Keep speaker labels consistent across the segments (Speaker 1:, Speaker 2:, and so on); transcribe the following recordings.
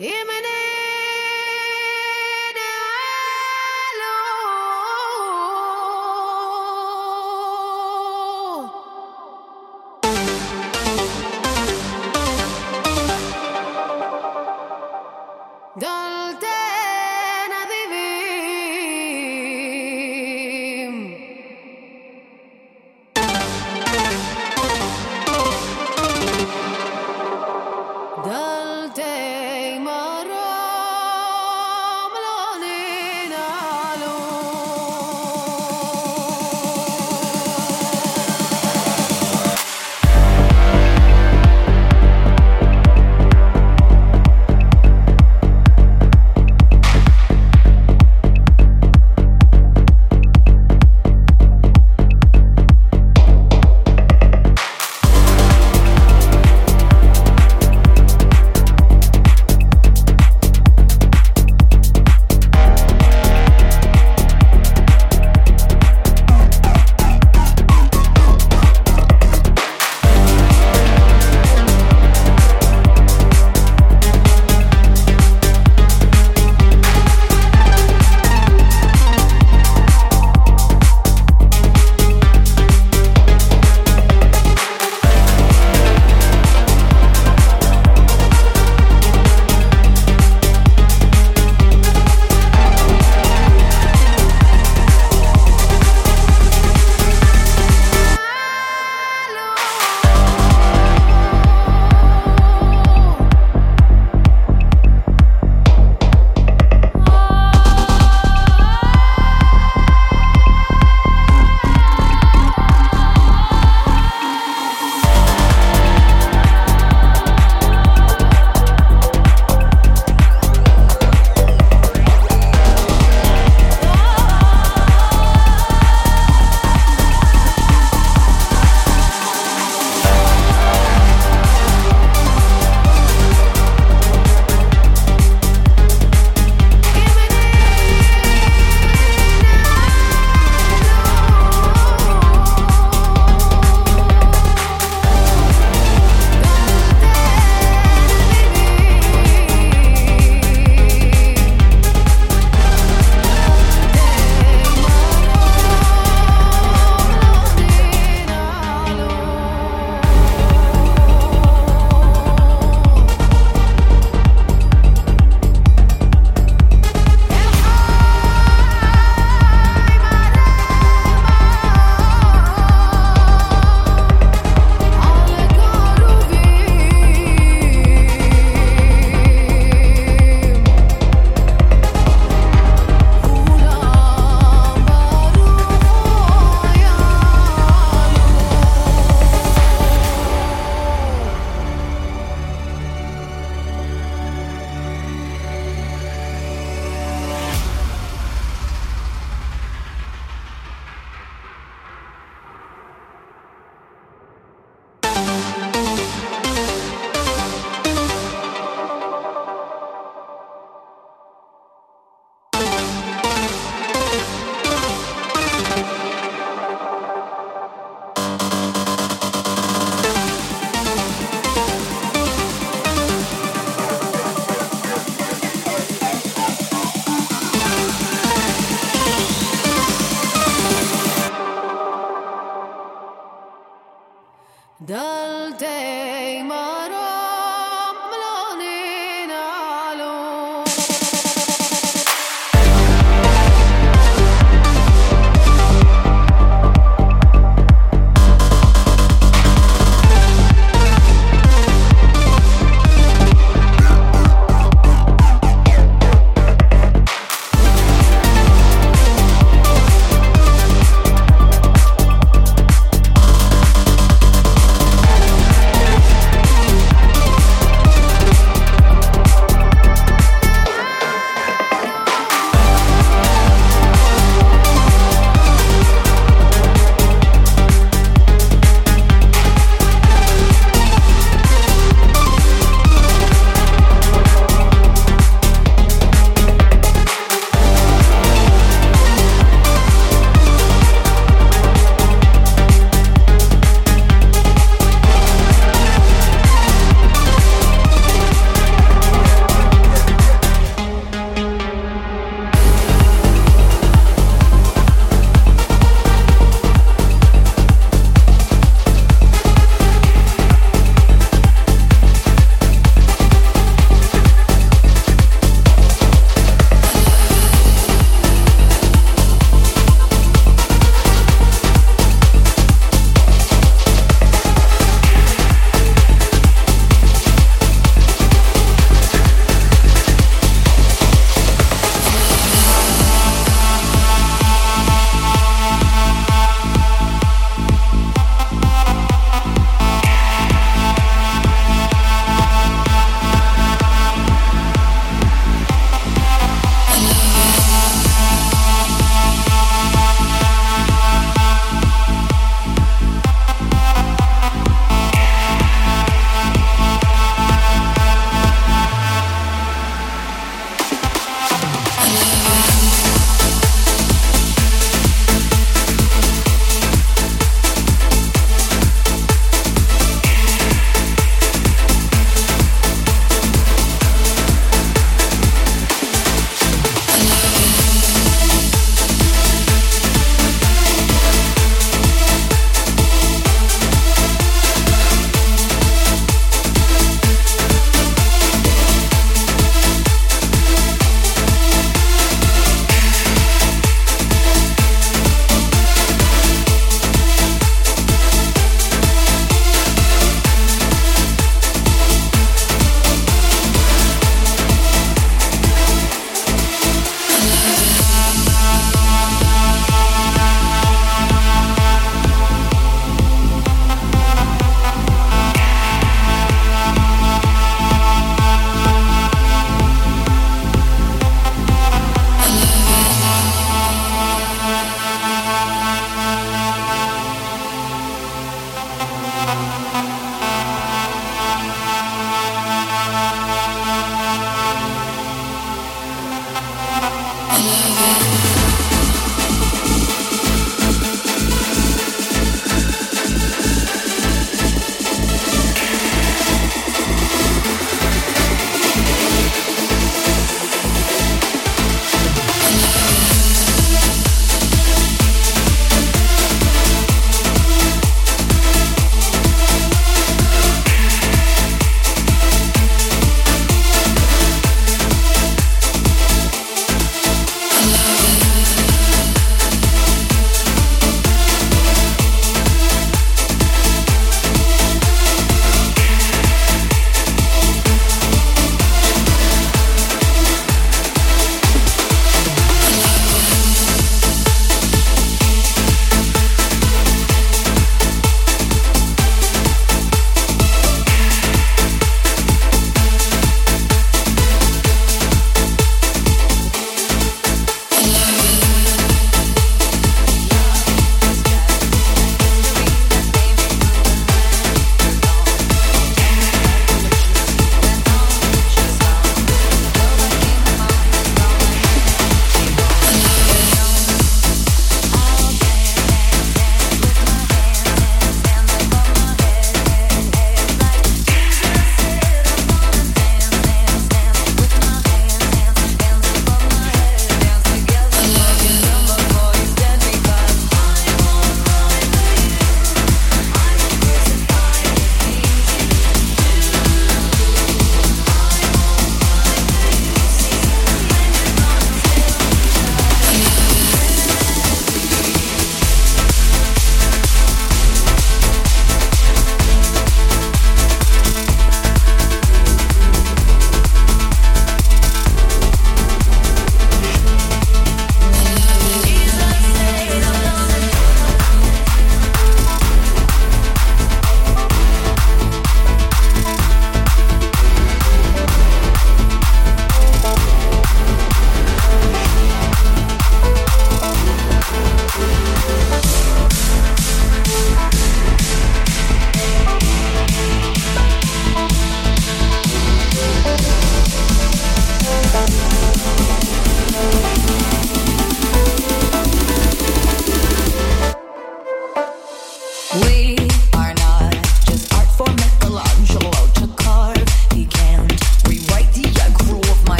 Speaker 1: Imminent.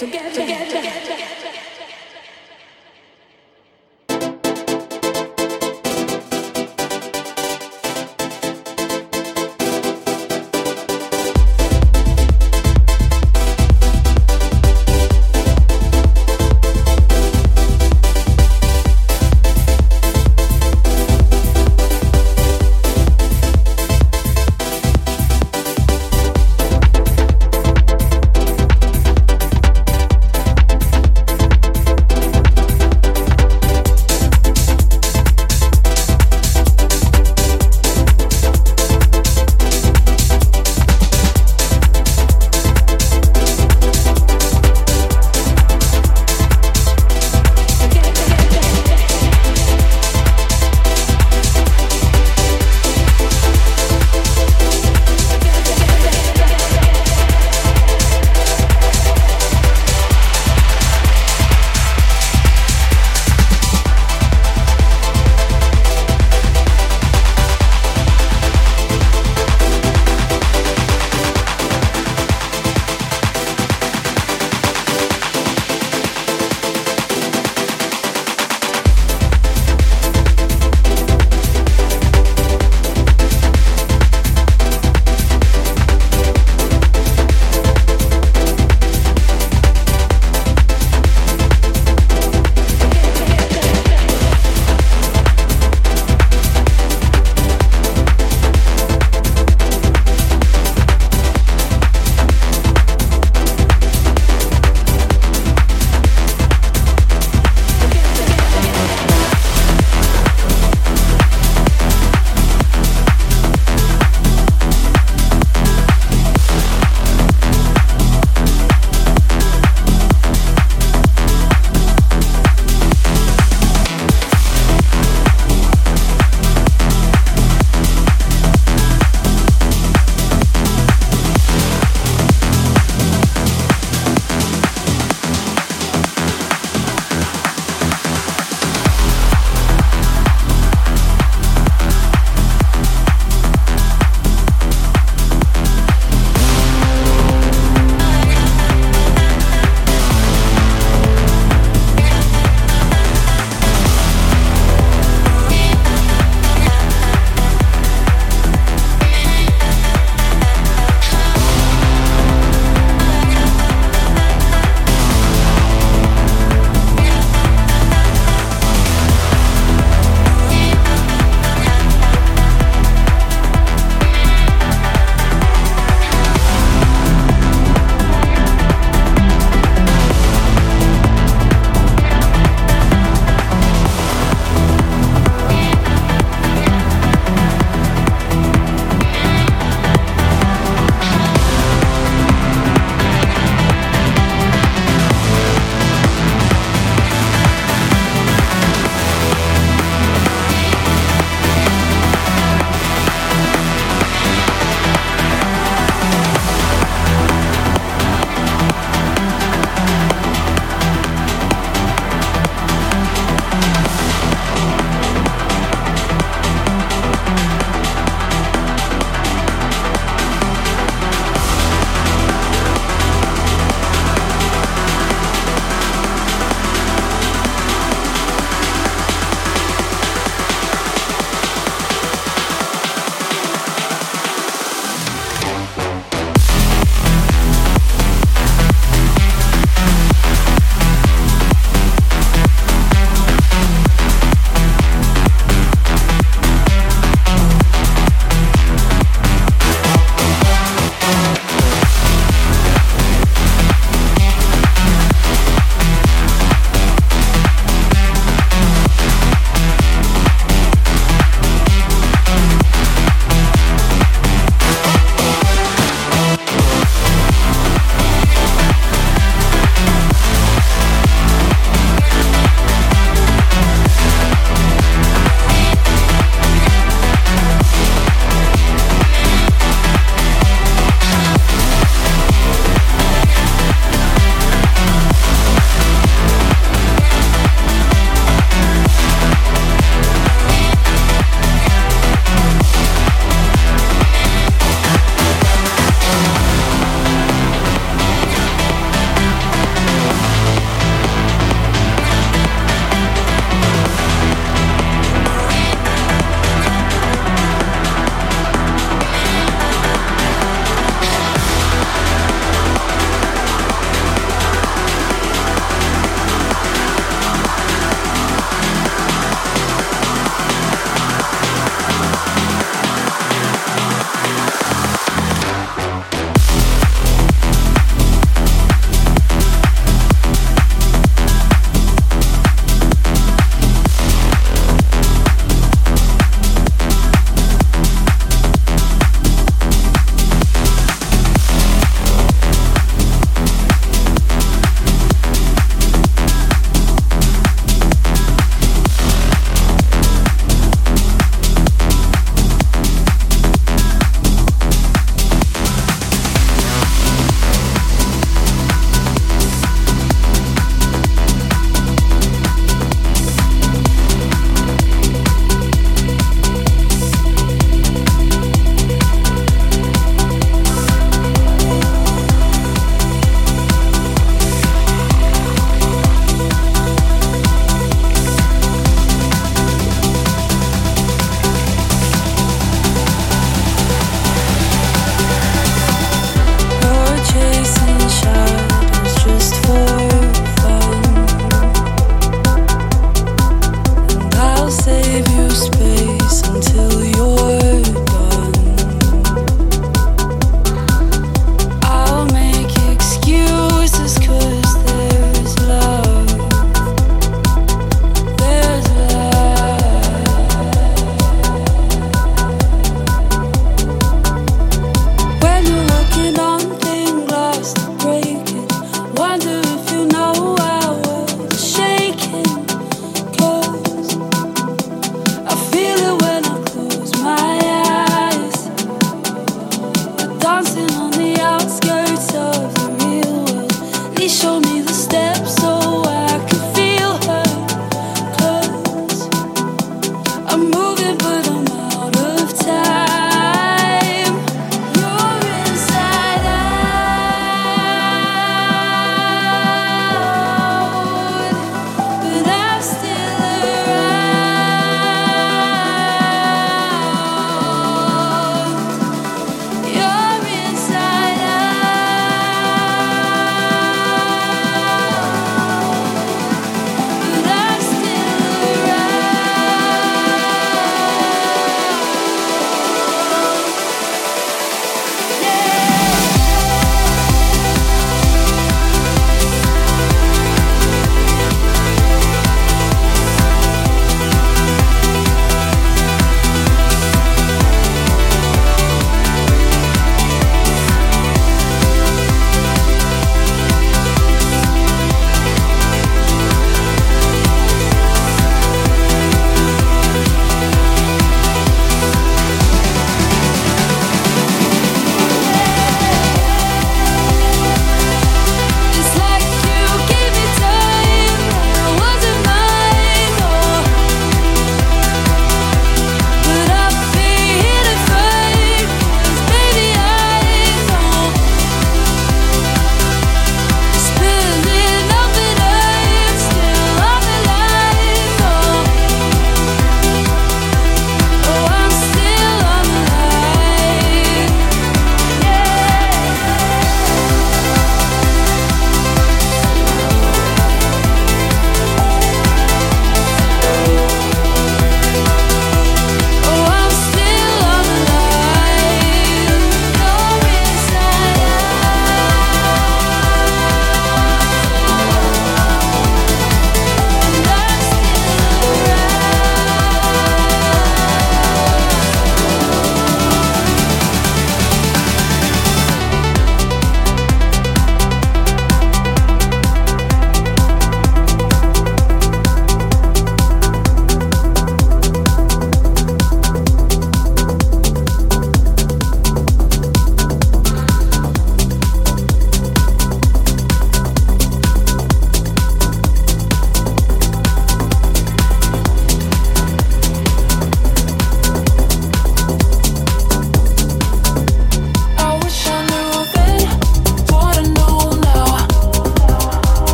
Speaker 1: together, together, together.